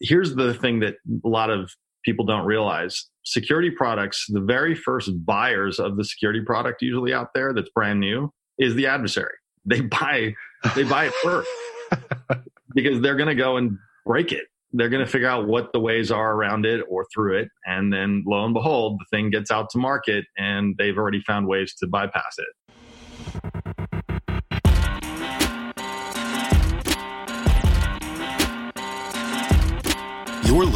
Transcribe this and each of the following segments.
here's the thing that a lot of people don't realize security products, the very first buyers of the security product usually out there that's brand new is the adversary. They buy, they buy it first because they're going to go and break it. They're going to figure out what the ways are around it or through it. And then lo and behold, the thing gets out to market and they've already found ways to bypass it.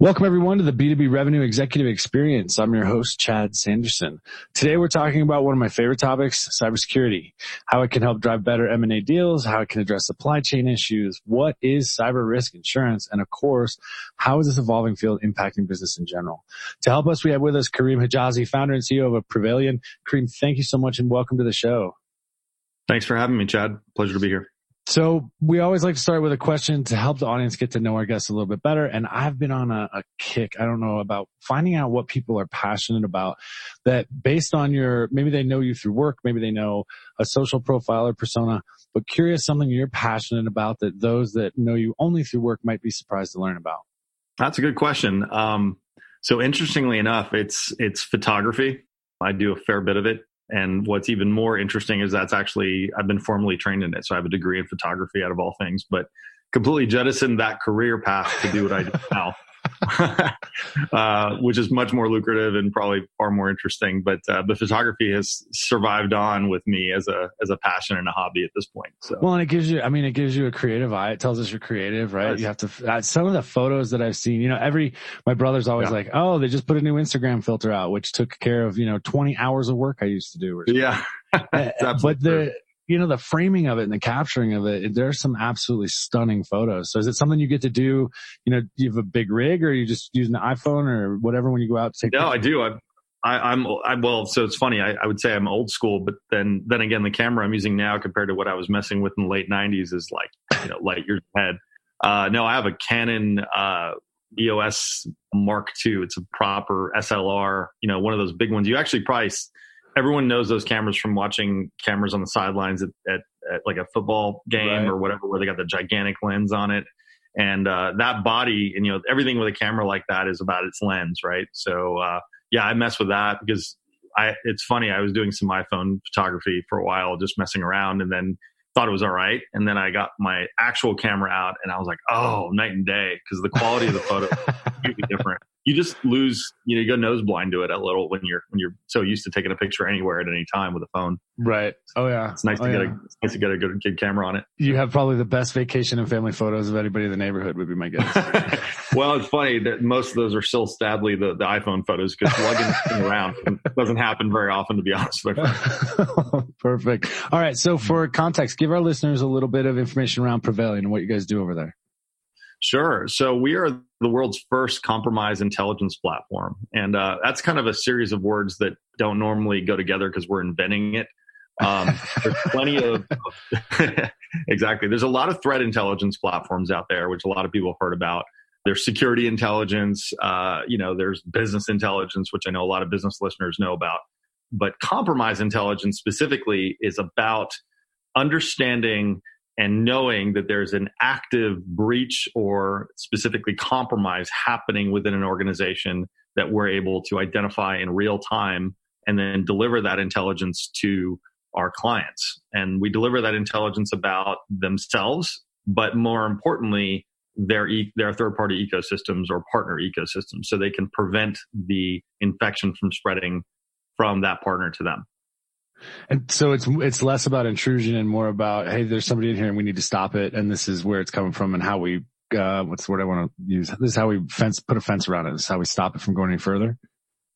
Welcome everyone to the B2B Revenue Executive Experience. I'm your host, Chad Sanderson. Today we're talking about one of my favorite topics, cybersecurity, how it can help drive better M&A deals, how it can address supply chain issues, what is cyber risk insurance, and of course, how is this evolving field impacting business in general? To help us, we have with us Karim Hijazi, founder and CEO of Prevailion. Karim, thank you so much and welcome to the show. Thanks for having me, Chad. Pleasure to be here. So we always like to start with a question to help the audience get to know our guests a little bit better. And I've been on a, a, kick. I don't know about finding out what people are passionate about that based on your, maybe they know you through work. Maybe they know a social profile or persona, but curious something you're passionate about that those that know you only through work might be surprised to learn about. That's a good question. Um, so interestingly enough, it's, it's photography. I do a fair bit of it. And what's even more interesting is that's actually, I've been formally trained in it. So I have a degree in photography out of all things, but completely jettisoned that career path to do what I do now. uh, which is much more lucrative and probably far more interesting. But uh, the photography has survived on with me as a as a passion and a hobby at this point. So well, and it gives you, I mean, it gives you a creative eye. It tells us you're creative, right? You have to. Uh, some of the photos that I've seen, you know, every my brother's always yeah. like, oh, they just put a new Instagram filter out, which took care of you know 20 hours of work I used to do. yeah, uh, but the you know, the framing of it and the capturing of it, there's some absolutely stunning photos. So is it something you get to do? You know, do you have a big rig or you just using an iPhone or whatever when you go out to take? No, pictures? I do. I, I, I'm, I, well, so it's funny. I, I, would say I'm old school, but then, then again, the camera I'm using now compared to what I was messing with in the late '90s is like, you know, light years ahead. Uh, no, I have a Canon uh, EOS Mark II. It's a proper SLR, you know, one of those big ones. You actually probably everyone knows those cameras from watching cameras on the sidelines at, at, at like a football game right. or whatever, where they got the gigantic lens on it. And uh, that body, and you know, everything with a camera like that is about its lens, right? So uh, yeah, I mess with that because I. It's funny. I was doing some iPhone photography for a while, just messing around, and then thought it was all right. And then I got my actual camera out, and I was like, oh, night and day, because the quality of the photo completely different. You just lose you know you go nose blind to it a little when you're when you're so used to taking a picture anywhere at any time with a phone. Right. Oh yeah. It's nice oh, to get yeah. a nice to get a good, good camera on it. You have probably the best vacation and family photos of anybody in the neighborhood would be my guess. Well it's funny that most of those are still sadly the, the iphone photos because lugging around doesn't happen very often to be honest with you. Perfect. All right so for context give our listeners a little bit of information around Prevailion and what you guys do over there Sure. So we are the world's first compromise intelligence platform. And uh, that's kind of a series of words that don't normally go together because we're inventing it. Um, there's plenty of, exactly. There's a lot of threat intelligence platforms out there, which a lot of people have heard about. There's security intelligence. Uh, you know, there's business intelligence, which I know a lot of business listeners know about. But compromise intelligence specifically is about understanding and knowing that there's an active breach or specifically compromise happening within an organization that we're able to identify in real time and then deliver that intelligence to our clients. And we deliver that intelligence about themselves, but more importantly, their e- their third party ecosystems or partner ecosystems, so they can prevent the infection from spreading from that partner to them. And so it's it's less about intrusion and more about hey, there's somebody in here and we need to stop it, and this is where it's coming from and how we uh, what's the word I want to use? This is how we fence put a fence around it. This is how we stop it from going any further.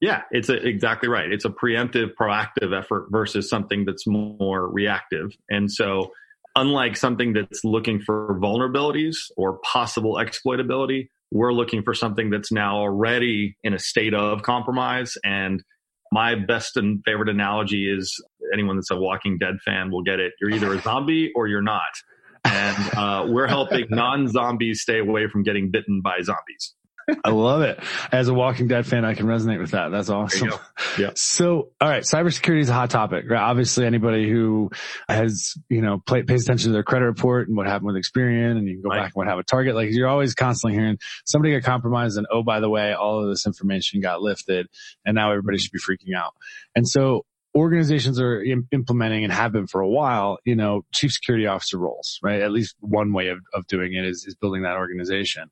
Yeah, it's a, exactly right. It's a preemptive, proactive effort versus something that's more reactive. And so, unlike something that's looking for vulnerabilities or possible exploitability, we're looking for something that's now already in a state of compromise and my best and favorite analogy is anyone that's a Walking Dead fan will get it. You're either a zombie or you're not. and uh, we're helping non-zombies stay away from getting bitten by zombies. I love it. As a Walking Dead fan, I can resonate with that. That's awesome. Yeah. So, all right, cybersecurity is a hot topic, right? Obviously, anybody who has, you know, play, pays attention to their credit report and what happened with Experian, and you can go right. back and what happened with Target. Like you're always constantly hearing somebody got compromised, and oh, by the way, all of this information got lifted, and now everybody should be freaking out. And so, organizations are Im- implementing and have been for a while, you know, chief security officer roles, right? At least one way of, of doing it is, is building that organization.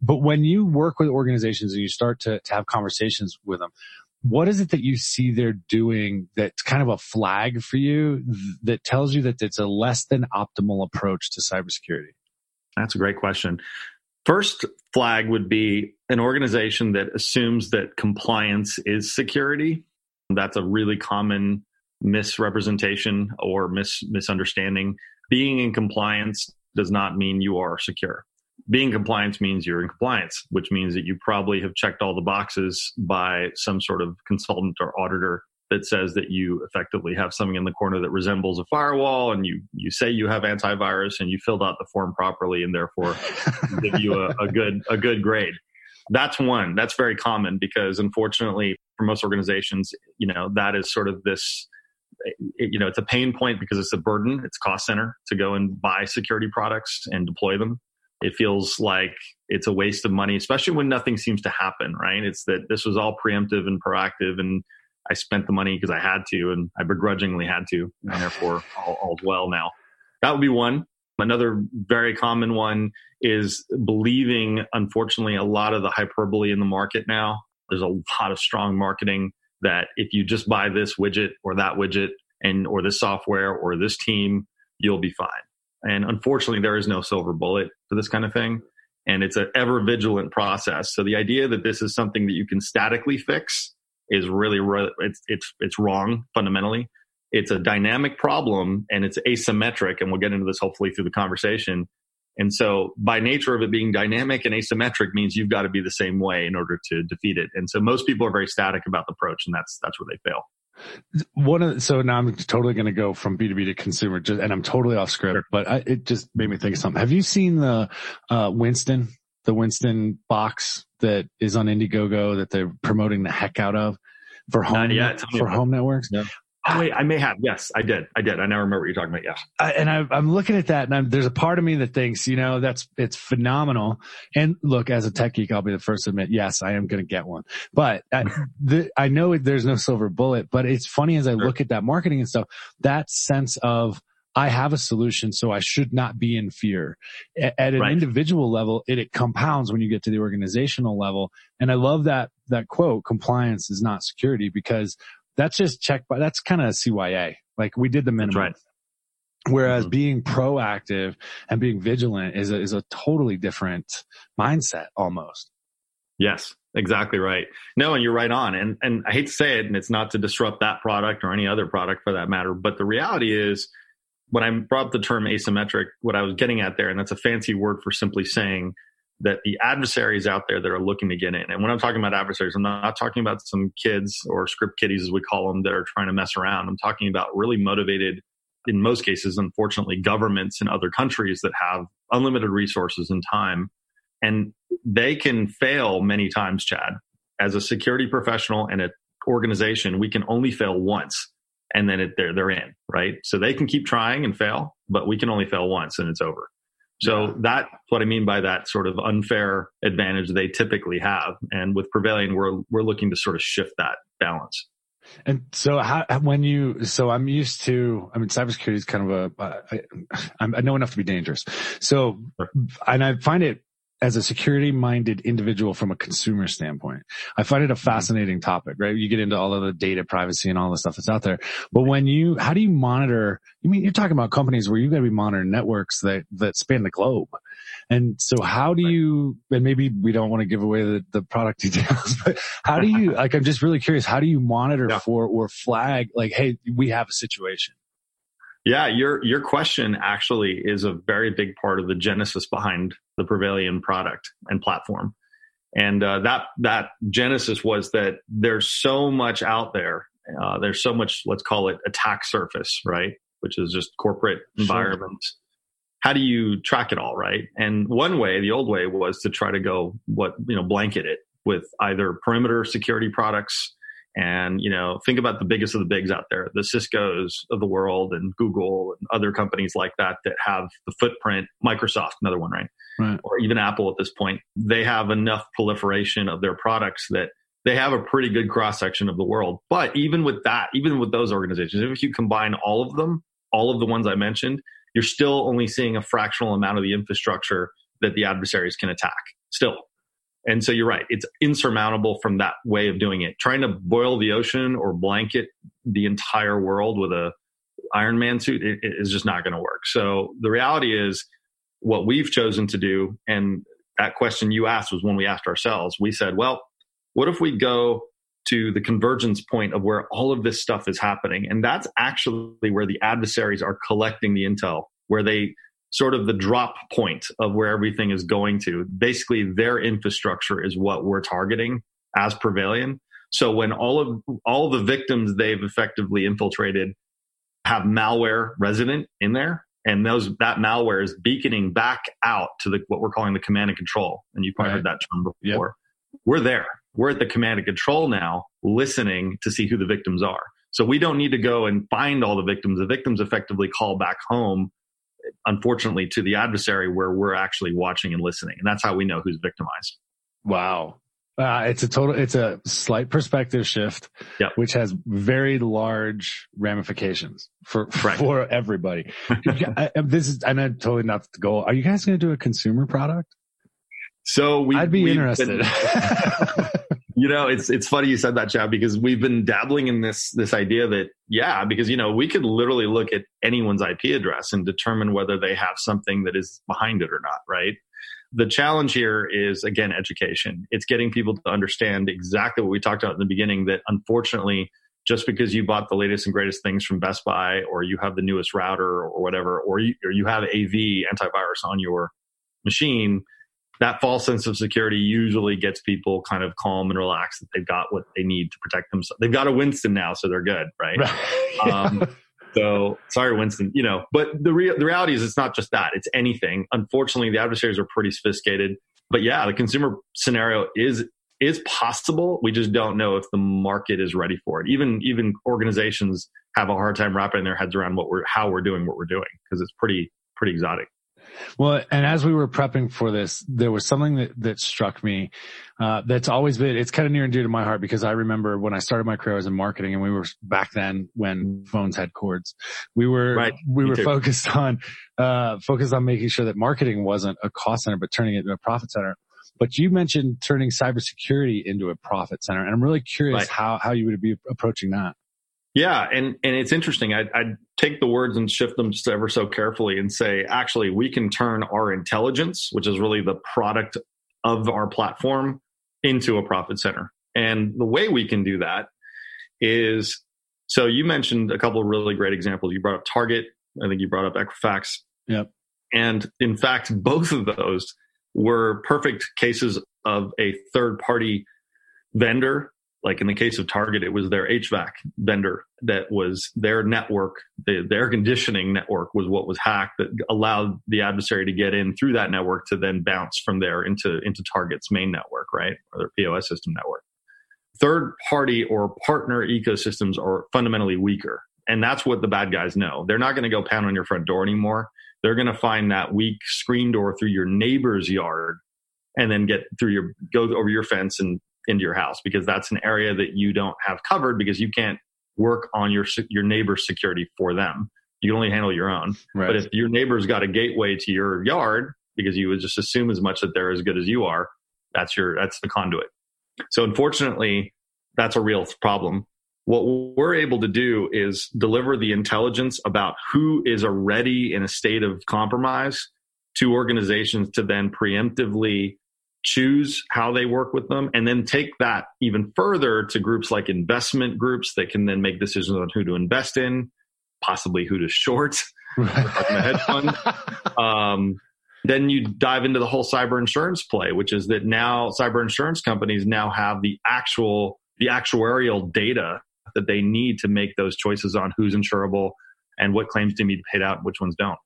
But when you work with organizations and you start to, to have conversations with them, what is it that you see they're doing that's kind of a flag for you that tells you that it's a less than optimal approach to cybersecurity? That's a great question. First flag would be an organization that assumes that compliance is security that's a really common misrepresentation or mis- misunderstanding. Being in compliance does not mean you are secure. Being in compliance means you're in compliance, which means that you probably have checked all the boxes by some sort of consultant or auditor that says that you effectively have something in the corner that resembles a firewall and you you say you have antivirus and you filled out the form properly and therefore give you a, a good a good grade that's one that's very common because unfortunately for most organizations you know that is sort of this you know it's a pain point because it's a burden. It's cost center to go and buy security products and deploy them. It feels like it's a waste of money especially when nothing seems to happen right? It's that this was all preemptive and proactive and i spent the money because i had to and i begrudgingly had to and therefore all, all's well now. That would be one. Another very common one is believing, unfortunately, a lot of the hyperbole in the market now. There's a lot of strong marketing that if you just buy this widget or that widget and or this software or this team, you'll be fine. And unfortunately, there is no silver bullet for this kind of thing. And it's an ever vigilant process. So the idea that this is something that you can statically fix is really, it's, it's, it's wrong fundamentally it's a dynamic problem and it's asymmetric and we'll get into this hopefully through the conversation and so by nature of it being dynamic and asymmetric means you've got to be the same way in order to defeat it and so most people are very static about the approach and that's that's where they fail one of so now I'm totally going to go from B2B to consumer, just, and I'm totally off script, sure. but I, it just made me think of something. Have you seen the uh, Winston, the Winston box that is on Indiegogo that they're promoting the heck out of for home for home networks? Yeah. Oh, wait, I may have. Yes, I did. I did. I now remember what you're talking about. Yeah. I, and I, am looking at that and I'm, there's a part of me that thinks, you know, that's, it's phenomenal. And look, as a tech geek, I'll be the first to admit, yes, I am going to get one, but I, the, I know there's no silver bullet, but it's funny as I sure. look at that marketing and stuff, that sense of, I have a solution, so I should not be in fear. At, at an right. individual level, it, it compounds when you get to the organizational level. And I love that, that quote, compliance is not security because that's just check by that's kind of CYA. Like we did the minimum. Right. Whereas mm-hmm. being proactive and being vigilant is a, is a totally different mindset almost. Yes, exactly right. No, and you're right on. And and I hate to say it, and it's not to disrupt that product or any other product for that matter, but the reality is when I brought up the term asymmetric, what I was getting at there, and that's a fancy word for simply saying that the adversaries out there that are looking to get in. And when I'm talking about adversaries, I'm not talking about some kids or script kiddies, as we call them, that are trying to mess around. I'm talking about really motivated, in most cases, unfortunately, governments in other countries that have unlimited resources and time. And they can fail many times, Chad. As a security professional and an organization, we can only fail once and then it, they're, they're in, right? So they can keep trying and fail, but we can only fail once and it's over. So that's what I mean by that sort of unfair advantage they typically have. And with Prevailion, we're, we're looking to sort of shift that balance. And so how, when you, so I'm used to, I mean, cybersecurity is kind of a. I, I know enough to be dangerous. So, and I find it as a security minded individual from a consumer standpoint. I find it a mm-hmm. fascinating topic, right? You get into all of the data privacy and all the stuff that's out there. But when you, how do you monitor? You mean you're talking about companies where you've got to be monitoring networks that, that span the globe. And so how do you, and maybe we don't want to give away the, the product details, but how do you, like, I'm just really curious, how do you monitor yeah. for or flag like, Hey, we have a situation? Yeah, your your question actually is a very big part of the genesis behind the Prevailion product and platform. And uh, that that genesis was that there's so much out there. Uh, there's so much, let's call it attack surface, right? Which is just corporate sure. environments. how do you track it all, right? And one way, the old way, was to try to go what you know blanket it with either perimeter security products and you know think about the biggest of the bigs out there the ciscos of the world and google and other companies like that that have the footprint microsoft another one right, right. or even apple at this point. They have enough proliferation of their products that they have a pretty good cross section of the world. But even with that even with those organizations if you combine all of them all of the ones i mentioned you're still only seeing a fractional amount of the infrastructure that the adversaries can attack still and so you're right. It's insurmountable from that way of doing it. Trying to boil the ocean or blanket the entire world with a Iron Man suit it, just not going to work. So the reality is what we've chosen to do. And that question you asked was one we asked ourselves. We said, well, what if we go to the convergence point of where all of this stuff is happening? And that's actually where the adversaries are collecting the intel, where they sort of the drop point of where everything is going to. Basically, their infrastructure is what we're targeting as Prevailion. So when all of all the victims they've effectively infiltrated have malware resident in there, and those that malware is beaconing back out to the what we're calling the command and control, and you've probably right. heard that term before. Yep. We're there. We're at the command and control now, listening to see who the victims are. So we don't need to go and find all the victims. The victims effectively call back home unfortunately to the adversary where we're actually watching and listening. And that's how we know who's victimized. Wow. Uh, it's a total it's a slight perspective shift yep. which has very large ramifications for right. for everybody. I, this is i know totally not the goal. Are you guys going to do a consumer product? So we i'd be interested. been, you know, it's it's funny you said that, Chad, because we've been dabbling in this this idea that yeah, because you know we could literally look at anyone's IP address and determine whether they have something that is behind it or not, right? The challenge here is again education. It's getting people to understand exactly what we talked about in the beginning. That unfortunately, just because you bought the latest and greatest things from Best Buy, or you have the newest router, or whatever, or you, or you have AV antivirus on your machine that false sense of security usually gets people kind of calm and relaxed that they've got what they need to protect themselves. They've got a Winston now, so they're good, right? right. um, so sorry, Winston. You know, but the real the reality is it's not just that; it's anything. Unfortunately, the adversaries are pretty sophisticated. But yeah, the consumer scenario is is possible. We just don't know if the market is ready for it. Even even organizations have a hard time wrapping their heads around what we're how we're doing what we're doing because it's pretty pretty exotic. Well, and as we were prepping for this, there was something that, that struck me uh, that's always been, it's kind of near and dear to my heart because I remember when I started my career as in marketing and we were back then when phones had cords, we were, right. we were focused on, uh, focused on making sure that marketing wasn't a cost center, but turning it into a profit center. But you mentioned turning cybersecurity into a profit center. And I'm really curious right. how, how you would be approaching that. Yeah, and and it's interesting. I'd, I'd, take the words and shift them just ever so carefully and say, actually, we can turn our intelligence, which is really the product of our platform, into a profit center. And the way we can do that is so you mentioned a couple of really great examples. You brought up Target. I think you brought up Equifax. Yep. And in fact, both of those were perfect cases of a third party vendor like in the case of Target, it was their HVAC vendor that was their network, the, air conditioning network was what was hacked that allowed the adversary to get in through that network to then bounce from there into, into Target's main network, right? Or their POS system network. Third party or partner ecosystems are fundamentally weaker. And that's what the bad guys know. They're not going to go pound on your front door anymore. They're going to find that weak screen door through your neighbor's yard and then get through your, go over your fence and into your house because that's an area that you don't have covered because you can't work on your your neighbor's security for them. You can only handle your own. Right. But if your neighbor's got a gateway to your yard because you would just assume as much that they're as good as you are, that's your that's the conduit. So unfortunately, that's a real problem. What we're able to do is deliver the intelligence about who is already in a state of compromise to organizations to then preemptively choose how they work with them and then take that even further to groups like investment groups that can then make decisions on who to invest in possibly who to short hedge fund. Um, then you dive into the whole cyber insurance play which is that now cyber insurance companies now have the actual the actuarial data that they need to make those choices on who's insurable and what claims to be paid out and which ones don't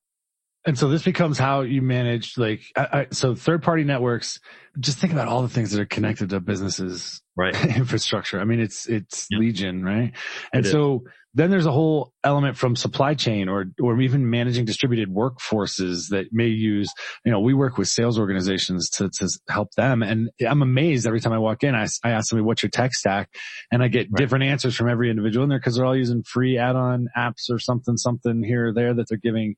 And so this becomes how you manage like, I, I, so third party networks, just think about all the things that are connected to businesses right infrastructure. I mean, it's, it's yep. legion, right? And it so is. then there's a whole element from supply chain or, or even managing distributed workforces that may use, you know, we work with sales organizations to, to help them. And I'm amazed every time I walk in, I, I ask somebody, what's your tech stack? And I get right. different answers from every individual in there because they're all using free add-on apps or something, something here or there that they're giving,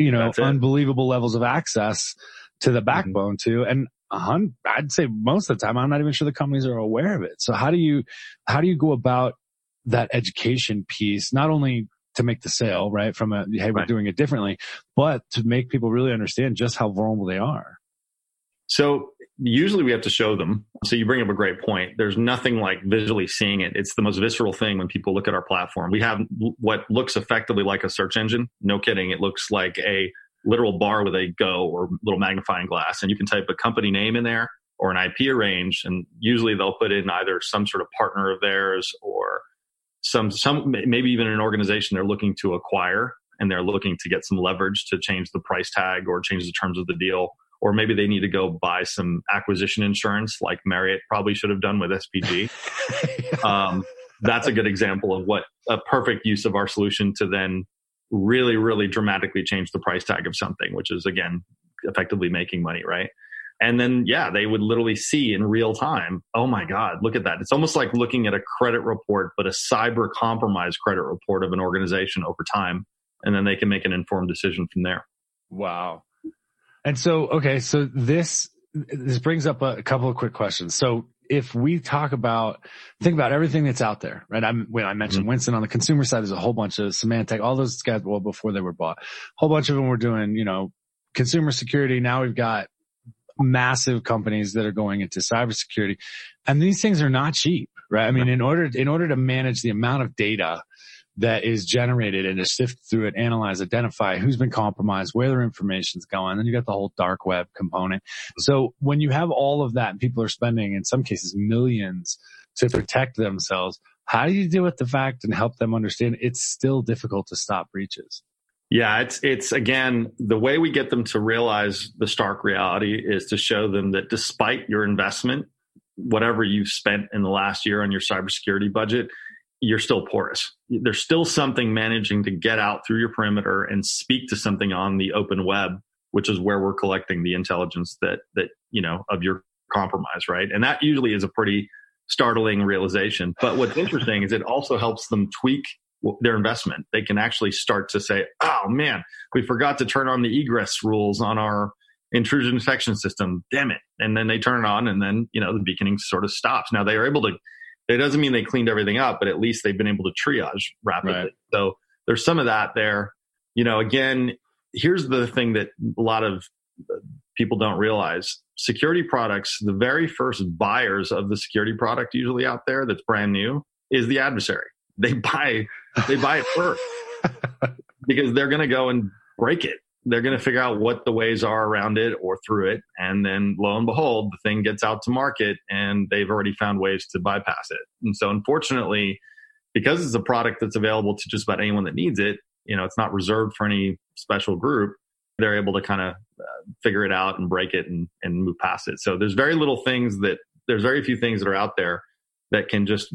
you know, unbelievable levels of access to the mm-hmm. backbone mm-hmm. to. And I'd say most of the time, I'm not even sure the companies are aware of it. So how do you, how do you go about that education piece? Not only to make the sale, right? From a, hey, we're right. doing it differently, but to make people really understand just how vulnerable they are. So usually we have to show them. So you bring up a great point. There's nothing like visually seeing it. It's the most visceral thing when people look at our platform. We have what looks effectively like a search engine. No kidding. It looks like a literal bar with a go or little magnifying glass and you can type a company name in there or an IP range and usually they'll put in either some sort of partner of theirs or some some maybe even an organization they're looking to acquire and they're looking to get some leverage to change the price tag or change the terms of the deal or maybe they need to go buy some acquisition insurance like Marriott probably should have done with SPG. um, that's a good example of what a perfect use of our solution to then really, really dramatically change the price tag of something, which is again, effectively making money, right? And then, yeah, they would literally see in real time, oh my God, look at that. It's almost like looking at a credit report, but a cyber compromise credit report of an organization over time. And then they can make an informed decision from there. Wow. And so, okay, so this, this brings up a, couple of quick questions. So if we talk about, think about everything that's out there, right? I'm, when I mentioned mm-hmm. Winston on the consumer side, there's a whole bunch of Symantec, all those guys, well, before they were bought, a whole bunch of them were doing, you know, consumer security. Now we've got massive companies that are going into cybersecurity and these things are not cheap, right? I mean, in order, in order to manage the amount of data that is generated and to sift through it, analyze, identify who's been compromised, where their information's going. Then you got the whole dark web component. So when you have all of that people are spending in some cases millions to protect themselves, how do you deal with the fact and help them understand it's still difficult to stop breaches? Yeah, it's it's again the way we get them to realize the stark reality is to show them that despite your investment, whatever you've spent in the last year on your cybersecurity budget, you're still porous. There's still something managing to get out through your perimeter and speak to something on the open web, which is where we're collecting the intelligence that that you know of your compromise, right? And that usually is a pretty startling realization. But what's interesting is it also helps them tweak their investment. They can actually start to say, "Oh man, we forgot to turn on the egress rules on our intrusion detection system. Damn it!" And then they turn it on, and then you know the beaconing sort of stops. Now they are able to it doesn't mean they cleaned everything up, but at least they've been able to triage rapidly. Right. So there's some of that there. You know, again, here's the thing that a lot of uh, people don't realize security products, the very first buyers of the security product usually out there that's brand new is the adversary. They buy, they buy it first because they're going to go and break it they're going to figure out what the ways are around it or through it. And then lo and behold, the thing gets out to market and they've already found ways to bypass it. And so unfortunately, because it's a product that's available to just about anyone that needs it, you know, it's not reserved for any special group. They're able to kind of uh, figure it out and break it and, and move past it. So there's very little things that there's very few things that are out there that can just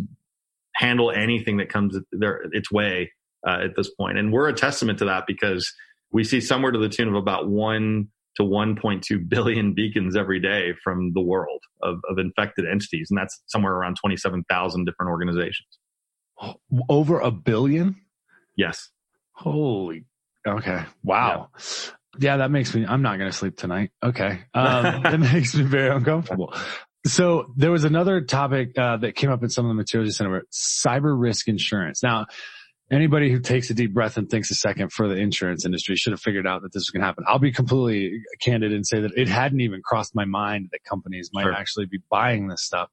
handle anything that comes their, its way uh, at this point. And we're a testament to that because we see somewhere to the tune of about one to 1.2 billion beacons every day from the world of, of infected entities. And that's somewhere around 27,000 different organizations. Over a billion? Yes. Holy. Okay. Wow. Yeah. yeah that makes me, I'm not going to sleep tonight. Okay. Um, that makes me very uncomfortable. So there was another topic uh, that came up in some of the materials you sent over, cyber risk insurance. Now, anybody who takes a deep breath and thinks a second for the insurance industry should have figured out that this was going to happen. I'll be completely candid and say that it hadn't even crossed my mind that companies might sure. actually be buying this stuff.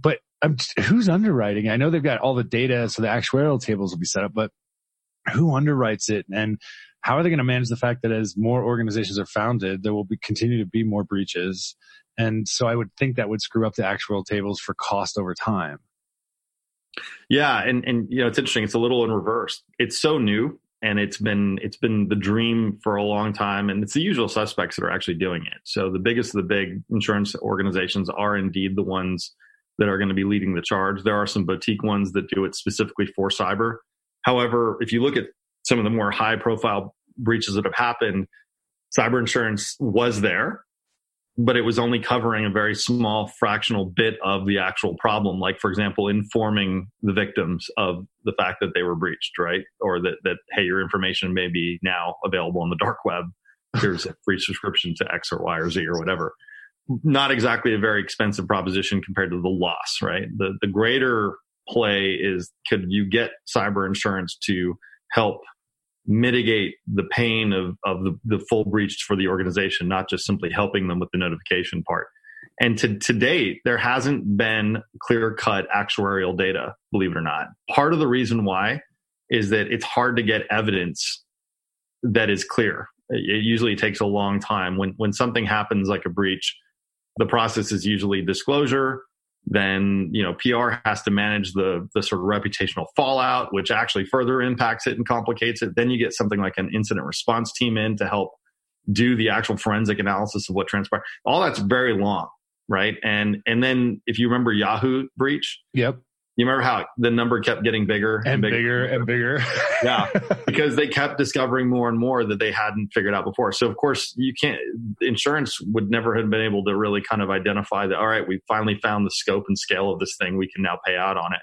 But I'm, who's underwriting? I know they've got all the data, so the actuarial tables will be set up, but who underwrites it and how are they going to manage the fact that as more organizations are founded, there will be continue to be more breaches. And so I would think that would screw up the actuarial tables for cost over time. Yeah, and and you know it's interesting. It's a little in reverse. It's so new and it's been it's been the dream for a long time and it's the usual suspects that are actually doing it so the biggest of the big insurance organizations are indeed the ones that are going to be leading the charge there are some boutique ones that do it specifically for cyber however if you look at some of the more high profile breaches that have happened cyber insurance was there but it was only covering a very small fractional bit of the actual problem like for example informing the victims of the fact that they were breached right? Or that that hey your information may be now available on the dark web. Here's a free subscription to x or y or z or whatever. Not exactly a very expensive proposition compared to the loss right? The the greater play is could you get cyber insurance to help mitigate the pain of, of the, the full breach for the organization, not just simply helping them with the notification part. And to, to date, there hasn't been clear cut actuarial data, believe it or not. Part of the reason why is that it's hard to get evidence that is clear. It usually takes a long time. When, when something happens like a breach, the process is usually disclosure, then you know PR has to manage the the sort of reputational fallout, which actually further impacts it and complicates it. Then you get something like an incident response team in to help do the actual forensic analysis of what transpired. All that's very long, right? And and then if you remember Yahoo breach, yep, you remember how the number kept getting bigger and, and bigger, bigger and bigger. yeah, because they kept discovering more and more that they hadn't figured out before. So of course, you can't. Insurance would never have been able to really kind of identify that. All right, we finally found the scope and scale of this thing. We can now pay out on it.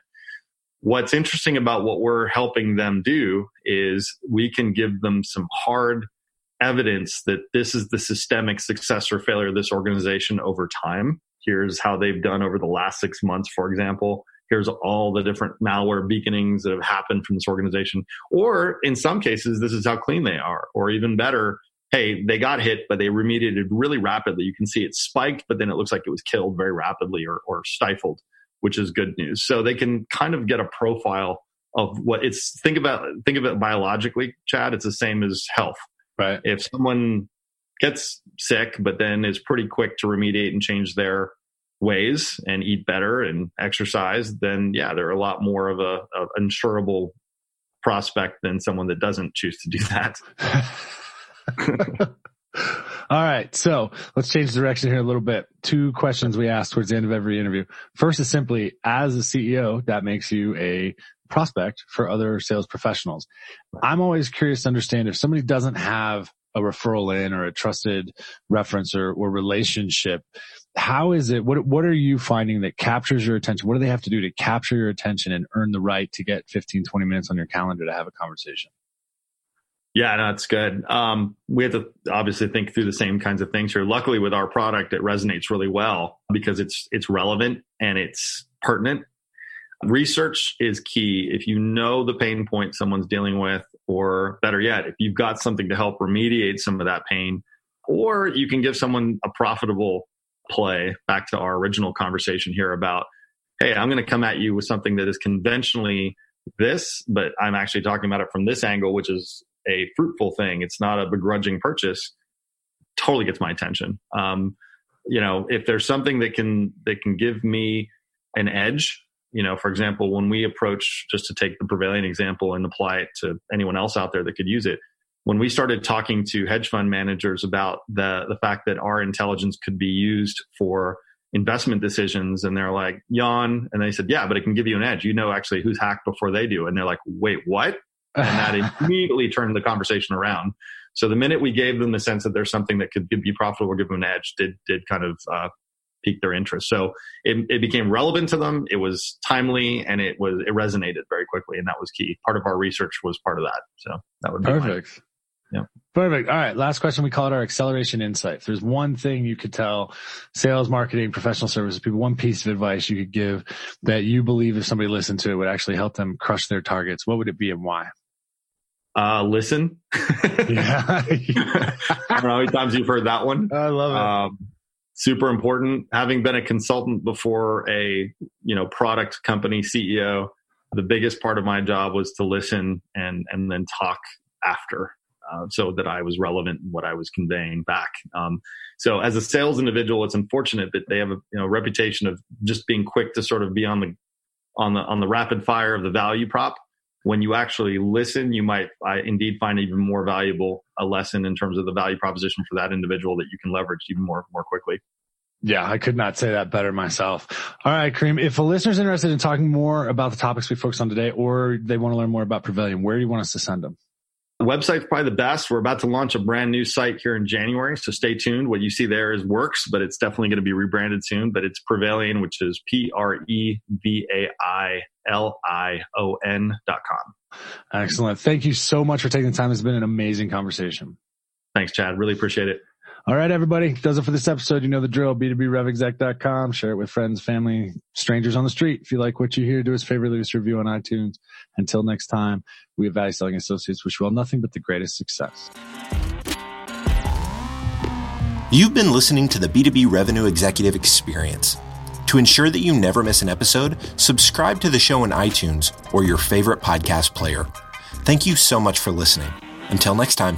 What's interesting about what we're helping them do is we can give them some hard evidence that this is the systemic success or failure of this organization over time. Here's how they've done over the last six months, for example here's all the different malware beaconings that have happened from this organization. Or in some cases, this is how clean they are. Or even better, hey, they got hit, but they remediated really rapidly. You can see it spiked, but then it looks like it was killed very rapidly or, or stifled, which is good news. So they can kind of get a profile of what it's think about think of it biologically, Chad. It's the same as health. Right. If someone gets sick, but then is pretty quick to remediate and change their ways and eat better and exercise, then yeah, they're a lot more of a, a insurable prospect than someone that doesn't choose to do that. All right. So let's change direction here a little bit. Two questions we ask towards the end of every interview. First is simply, as a CEO, that makes you a prospect for other sales professionals. I'm always curious to understand if somebody doesn't have a referral in or a trusted reference or, or relationship, how is it what what are you finding that captures your attention? What do they have to do to capture your attention and earn the right to get 15 20 minutes on your calendar to have a conversation? Yeah no it's good. Um, we have to obviously think through the same kinds of things here. Luckily with our product it resonates really well because it's it's relevant and it's pertinent. Research is key. If you know the pain point someone's dealing with or better yet if you've got something to help remediate some of that pain or you can give someone a profitable play back to our original conversation here about, hey, I'm going to come at you with something that is conventionally this, but I'm actually talking about it from this angle, which is a fruitful thing. It's not a begrudging purchase. Totally gets my attention. Um, you know, if there's something that can that can give me an edge, you know, for example, when we approach just to take the Prevailion example and apply it to anyone else out there that could use it, when we started talking to hedge fund managers about the the fact that our intelligence could be used for investment decisions and they're like yawn and they said yeah but it can give you an edge. You know actually who's hacked before they do. And they're like wait what? And that immediately turned the conversation around. So the minute we gave them the sense that there's something that could be profitable or give them an edge did did kind of uh, pique their interest. So it, it became relevant to them. It was timely and it was it resonated very quickly and that was key. Part of our research was part of that. So that would be perfect yeah. Perfect. All right. Last question. We call it our acceleration insight. If there's one thing you could tell sales, marketing, professional services people, one piece of advice you could give that you believe if somebody listened to it would actually help them crush their targets, what would it be and why? Uh, listen. yeah. I don't know how many times you've heard that one. I love it. Um, super important. Having been a consultant before a, you know, product company CEO, the biggest part of my job was to listen and, and then talk after uh, so that I was relevant in what I was conveying back. Um, so as a sales individual, it's unfortunate that they have a you know, reputation of just being quick to sort of be on the on the on the rapid fire of the value prop. when you actually listen, you might uh, indeed find even more valuable a lesson in terms of the value proposition for that individual that you can leverage even more more quickly. Yeah, I could not say that better myself. All right, Karim, if a listener's interested in talking more about the topics we focused on today, or they want to learn more about Prevailion, where do you want us to send them? The website's probably the best. We're about to launch a brand new site here in January, so stay tuned. What you see there is works, but it's definitely going to be rebranded soon. But it's Prevailion, which is P R E V A I L I O N dot com. Excellent. Thank you so much for taking the time. It's been an amazing conversation. Thanks, Chad. Really appreciate it. All right, everybody. Does it for this episode. You know the drill. B2BRevExec.com. Share it with friends, family, strangers on the street. If you like what you hear, do us a favor, leave us a review on iTunes. Until next time, we at Value Selling Associates wish you all nothing but the greatest success. You've been listening to the B2B Revenue Executive Experience. To ensure that you never miss an episode, subscribe to the show on iTunes or your favorite podcast player. Thank you so much for listening. Until next time.